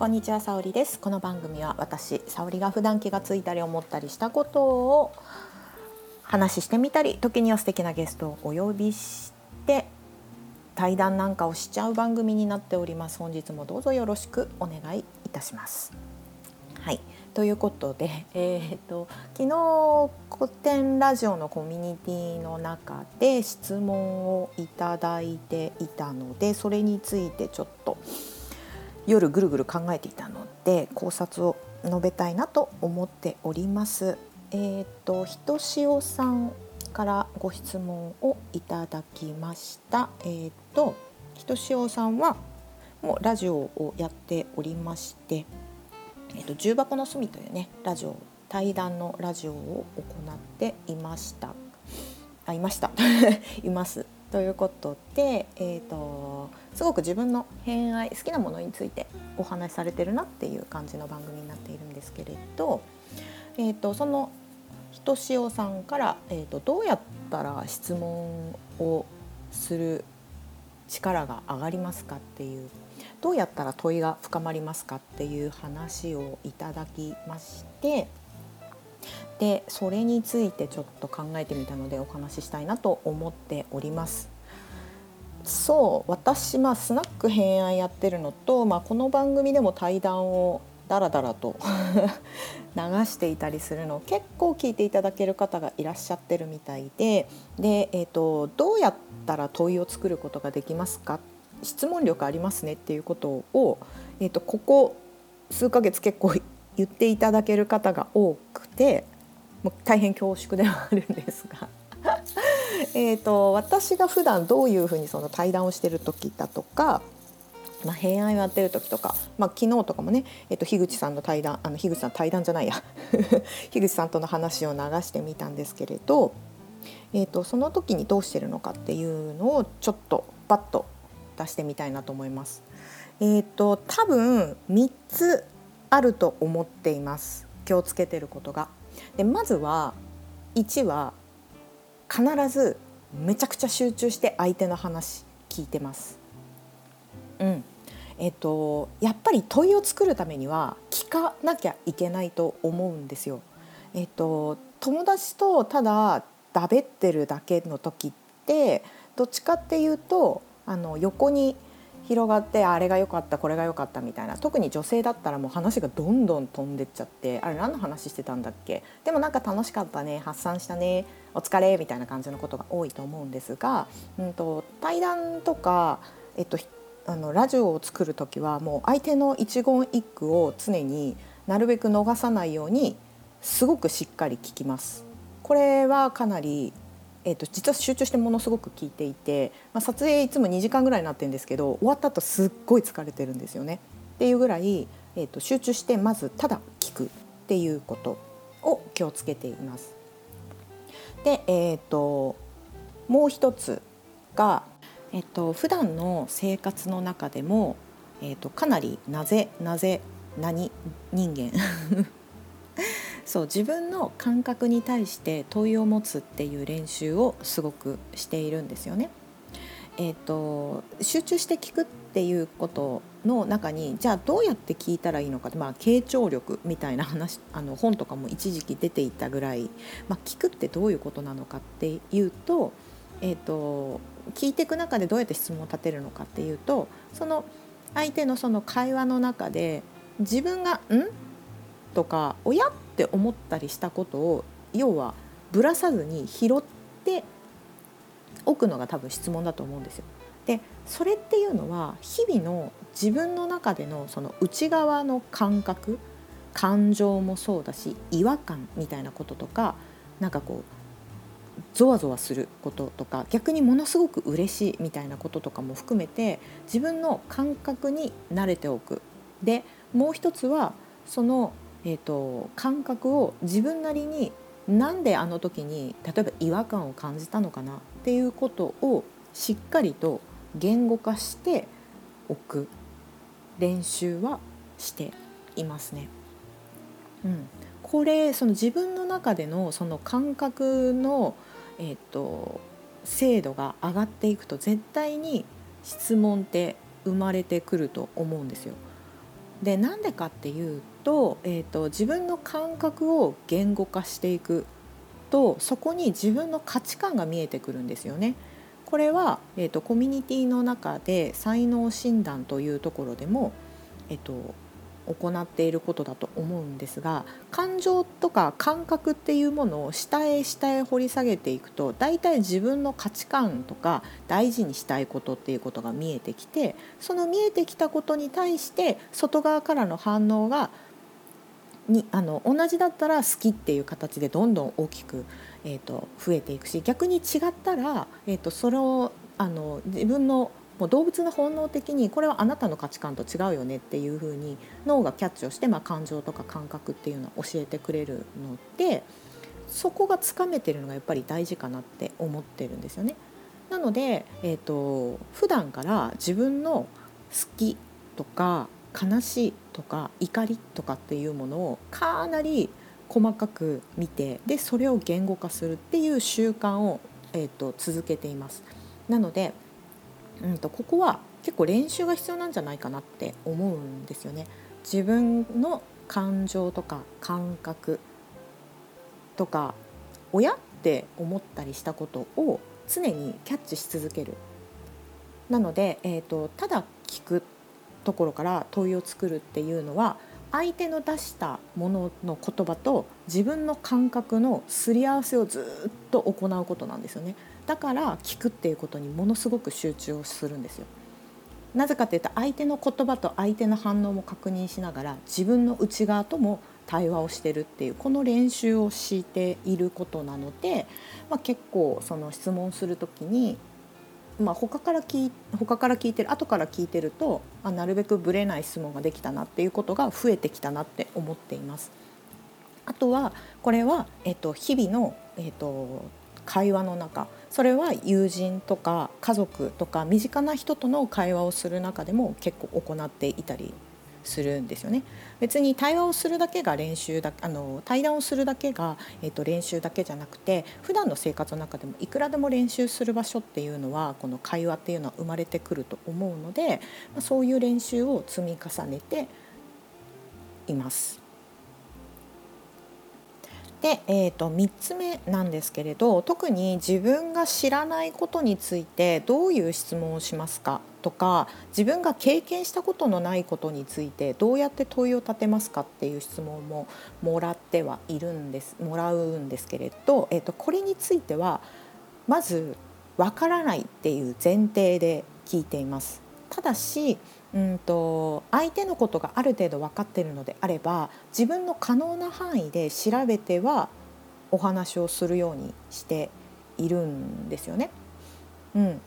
こんにちは、さおりです。この番組は私、さおりが普段気がついたり思ったりしたことを話してみたり、時には素敵なゲストをお呼びして対談なんかをしちゃう番組になっております。本日もどうぞよろしくお願いいたします。はい、ということで、えーと、昨日古典ラジオのコミュニティの中で質問をいただいていたのでそれについてちょっと夜ぐるぐる考えていたので考察を述べたいなと思っております。えっ、ー、とひとしおさんからご質問をいただきました。えっ、ー、とひとしおさんはもうラジオをやっておりまして、えっ、ー、と重箱の隅というねラジオ対談のラジオを行っていました。あいました いますということで、えーと、すごく自分の偏愛好きなものについてお話しされてるなっていう感じの番組になっているんですけれど、えーと、そのひとしおさんから、えーと、どうやったら質問をする力が上がりますかっていうどうやったら問いが深まりますかっていう話をいただきましてでそれについてちょっと考えてみたのでお話ししたいなと思っております。そう私、まあ、スナック偏愛やってるのと、まあ、この番組でも対談をだらだらと 流していたりするのを結構聞いていただける方がいらっしゃってるみたいでで、えーと、どうやったら問いを作ることができますか？質問力ありますねっていうことを、えーとここ数ヶ月結構言っていただける方が多くてもう大変恐縮ではあるんですが えと私が普段どういうふうにその対談をしてる時だとか、まあ、平安をやってる時とか、まあ、昨日とかもね、えー、と樋口さんの対談あの樋口さん対談じゃないや 樋口さんとの話を流してみたんですけれど、えー、とその時にどうしてるのかっていうのをちょっとバッと出してみたいなと思います。えーと、多分3つあると思っています気をつけてることが。でまずは1は必ずめちゃくちゃ集中して相手の話聞いてます。うんえっと、やっぱり問いを作るためには聞かなきゃいけないと思うんですよ。えっと、友達とただだべってるだけの時ってどっちかっていうとあの横に広がってあれが良かったこれが良かったみたいな。特に女性だったらもう話がどんどん飛んでっちゃってあれ何の話してたんだっけ？でもなんか楽しかったね。発散したね。お疲れみたいな感じのことが多いと思うんですが、うんと、対談とか、えっと、あのラジオを作る時はもう相手の一言一句を常になるべく逃さないようにすごくしっかり聞きます。これはかなりえーと、実は集中してものすごく聞いていて、まあ、撮影いつも2時間ぐらいになってるんですけど終わった後すっごい疲れてるんですよね。っていうぐらい、えーと、集中してまずただ聞くっていうことを気をつけています。で、えーと、もう一つが、えー、と普段の生活の中でも、えー、とかなりなぜなぜ何人間？そう自分の感覚に対して問いを持つっていう練習をすごくしているんですよね。えーと、集中して聞くっていうことの中にじゃあどうやって聞いたらいいのかってまあ、傾聴力みたいな話 あの本とかも一時期出ていたぐらい、まあ、聞くってどういうことなのかっていうと,、えーと聞いていく中でどうやって質問を立てるのかっていうとその相手のその会話の中で自分が「ん?」とか「おや?」って思ったりしたことを要はぶらさずに拾っておくのが多分質問だと思うんですよ。でそれっていうのは日々の自分の中でのその内側の感覚感情もそうだし違和感みたいなこととかなんかこうゾワゾワすることとか逆にものすごく嬉しいみたいなこととかも含めて自分の感覚に慣れておく。でもう一つはそのえーと、感覚を自分なりになんであの時に例えば違和感を感じたのかなっていうことをしっかりと言語化しておく練習はしていますね。うん、これその自分の中でのその感覚の、えーと精度が上がっていくと絶対に質問って生まれてくると思うんですよ。でなんでかっていうと,、えーと、自分の感覚を言語化していくとそこに自分の価値観が見えてくるんですよね。これは、えーと、コミュニティの中で才能診断というところでも、えーと行っていることだと思うんですが感情とか感覚っていうものを下へ下へ掘り下げていくと大体自分の価値観とか大事にしたいことっていうことが見えてきてその見えてきたことに対して外側からの反応がにあの同じだったら好きっていう形でどんどん大きく、えーと、増えていくし逆に違ったら、えーとそれをあの自分のもう動物の本能的にこれはあなたの価値観と違うよねっていうふうに脳がキャッチをして、まあ、感情とか感覚っていうのを教えてくれるのでそこがつかめてるのがやっぱり大事かなって思ってるんですよね。なので、えーと、普段から自分の好きとか悲しいとか怒りとかっていうものをかなり細かく見てでそれを言語化するっていう習慣を、えーと続けています。なのでうんと、ここは結構練習が必要なんじゃないかなって思うんですよね。自分の感情とか感覚とか親って思ったりしたことを常にキャッチし続ける。なので、えーと、ただ聞くところから問いを作るっていうのは相手の出したものの言葉と自分の感覚のすり合わせをずっと行うことなんですよね。だから聞くっていうことにものすごく集中をするんですよ。なぜかというと相手の言葉と相手の反応も確認しながら自分の内側とも対話をしてるっていうこの練習をしていることなので、まあ、結構その質問する時に、まあ、他から聞他から聞いてる後から聞いてるとあなるべくぶれない質問ができたなっていうことが増えてきたなって思っています。あとはこれは、えっと、日々の、えっと、会話の中それは友人とか家族とか身近な人との会話をする中でも結構行っていたりするんですよね別に対話をするだけが練習だあの対談をするだけが、えーと、練習だけじゃなくて普段の生活の中でもいくらでも練習する場所っていうのはこの会話っていうのは生まれてくると思うので、まあ、そういう練習を積み重ねています。で、えーと、3つ目なんですけれど特に自分が知らないことについてどういう質問をしますか？とか自分が経験したことのないことについてどうやって問いを立てますか？っていう質問ももらってはいるんですもらうんですけれど、えーとこれについてはまずわからないっていう前提で聞いています。ただしうんと相手のことがある程度分かっているのであれば自分の可能な範囲で調べてはお話をするようにしているんですよね。うん、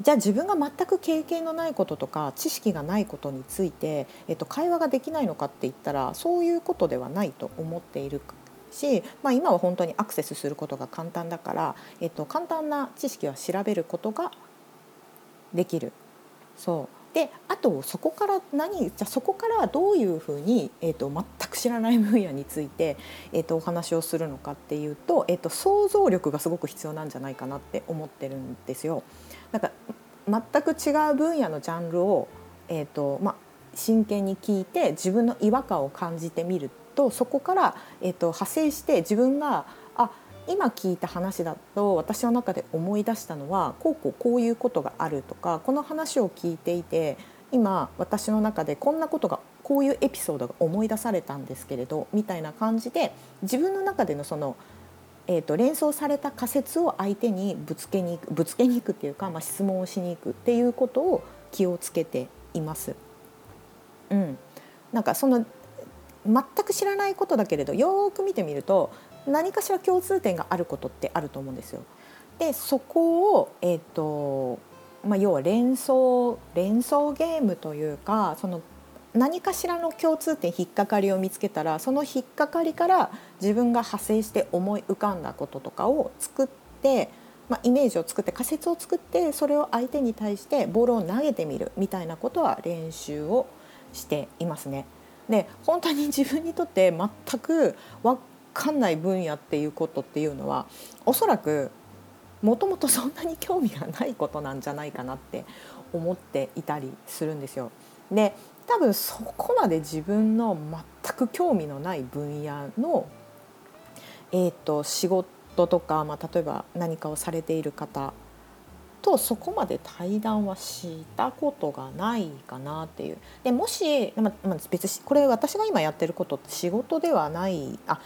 じゃあ自分が全く経験のないこととか知識がないことについて、えっと、会話ができないのかって言ったらそういうことではないと思っているし、まあ、今は本当にアクセスすることが簡単だから、えっと、簡単な知識は調べることができる。そうであとそこから何じゃそこからどういうふうに、えーと、全く知らない分野について、えーと、お話をするのかっていうと,、えーと、想像力がすごく必要なんじゃないかなって思ってるんですよ。なんか全く違う分野のジャンルを、えーとま、真剣に聞いて自分の違和感を感じてみるとそこから、えー、と派生して自分が今聞いた話だと私の中で思い出したのはこうこうこういうことがあるとかこの話を聞いていて今私の中でこんなことがこういうエピソードが思い出されたんですけれどみたいな感じで自分の中でのその、えーと、連想された仮説を相手にぶつけに行くぶつけに行くっていうか、まあ、質問をしに行くっていうことを気をつけています。うん、なんかその全く知らないことだけれどよく見てみると何かしら共通点があることってあると思うんですよ。でそこを、えーとまあ、要は連想連想ゲームというかその何かしらの共通点引っかかりを見つけたらその引っかかりから自分が派生して思い浮かんだこととかを作って、まあ、イメージを作って仮説を作ってそれを相手に対してボールを投げてみるみたいなことは練習をしていますね。で本当に自分にとって全くかんない分野っていうことっていうのはおそらくもともとそんなに興味がないことなんじゃないかなって思っていたりするんですよ。で多分そこまで自分の全く興味のない分野の、えーと、仕事とか、まあ、例えば何かをされている方とそこまで対談はしたことがないかなっていうでもし、まあ、別にこれ私が今やってることって仕事ではないあ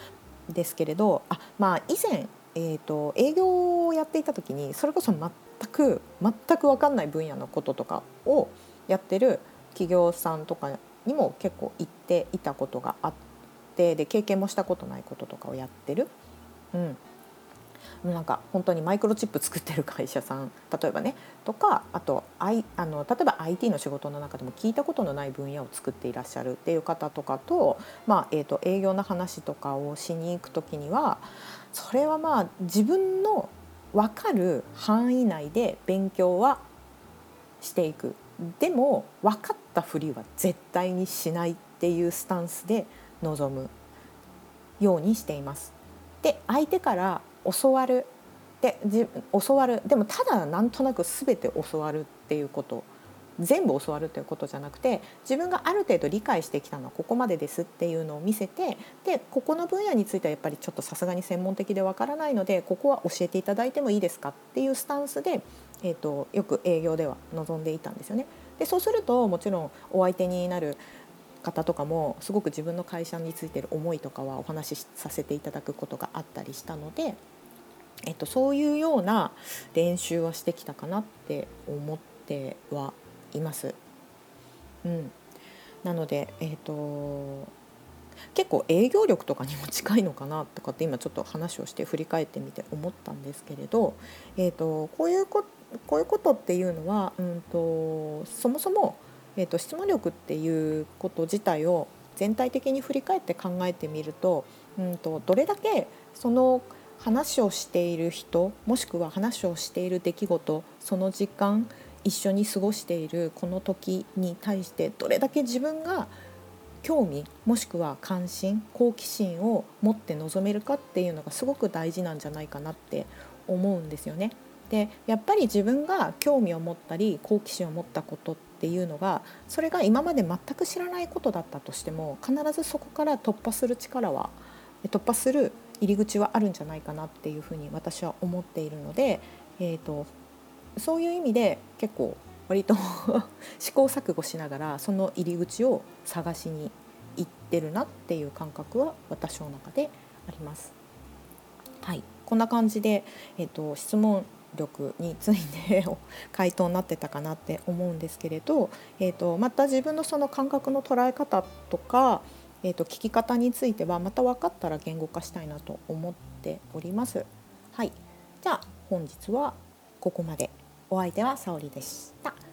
ですけれどあまあ以前、えーと、営業をやっていた時にそれこそ全く全く分かんない分野のこととかをやってる企業さんとかにも結構行っていたことがあってで経験もしたことないこととかをやってる。うんなんか本当にマイクロチップ作ってる会社さん例えばねとかあとあいあの例えば IT の仕事の中でも聞いたことのない分野を作っていらっしゃるっていう方とかと,、まあえーと、営業の話とかをしに行く時にはそれはまあ自分の分かる範囲内で勉強はしていくでも分かったふりは絶対にしないっていうスタンスで臨むようにしています。で相手から教わる。で教わる。でもただなんとなく全て教わるっていうこと。全部教わるということじゃなくて自分がある程度理解してきたのはここまでですっていうのを見せてでここの分野についてはやっぱりちょっとさすがに専門的でわからないのでここは教えていただいてもいいですかっていうスタンスで、えーと、よく営業では望んでいたんですよね。でそうするともちろんお相手になる方とかもすごく自分の会社についてる思いとかはお話しさせていただくことがあったりしたので、えっと、そういうような練習はしてきたかなって思ってはいます。うん、なので、えーと、結構営業力とかにも近いのかなとかって今ちょっと話をして振り返ってみて思ったんですけれど、えーと、こういうここういうことっていうのは、うんと、そもそも、えー、と質問力っていうこと自体を全体的に振り返って考えてみると,、うんとどれだけその話をしている人もしくは話をしている出来事その時間一緒に過ごしているこの時に対してどれだけ自分が興味もしくは関心好奇心を持って臨めるかっていうのがすごく大事なんじゃないかなって思うんですよね。でやっぱり自分が興味を持ったり好奇心を持ったことっていうのがそれが今まで全く知らないことだったとしても必ずそこから突破する力は突破する入り口はあるんじゃないかなっていうふうに私は思っているので、えーと、そういう意味で結構割と 試行錯誤しながらその入り口を探しに行ってるなっていう感覚は私の中であります。はい、こんな感じで、えーと、質問力について回答になってたかなって思うんですけれど、えーとまた自分のその感覚の捉え方とかえーと、聞き方についてはまた分かったら言語化したいなと思っております。はい、じゃあ本日はここまで。お相手は沙織でした。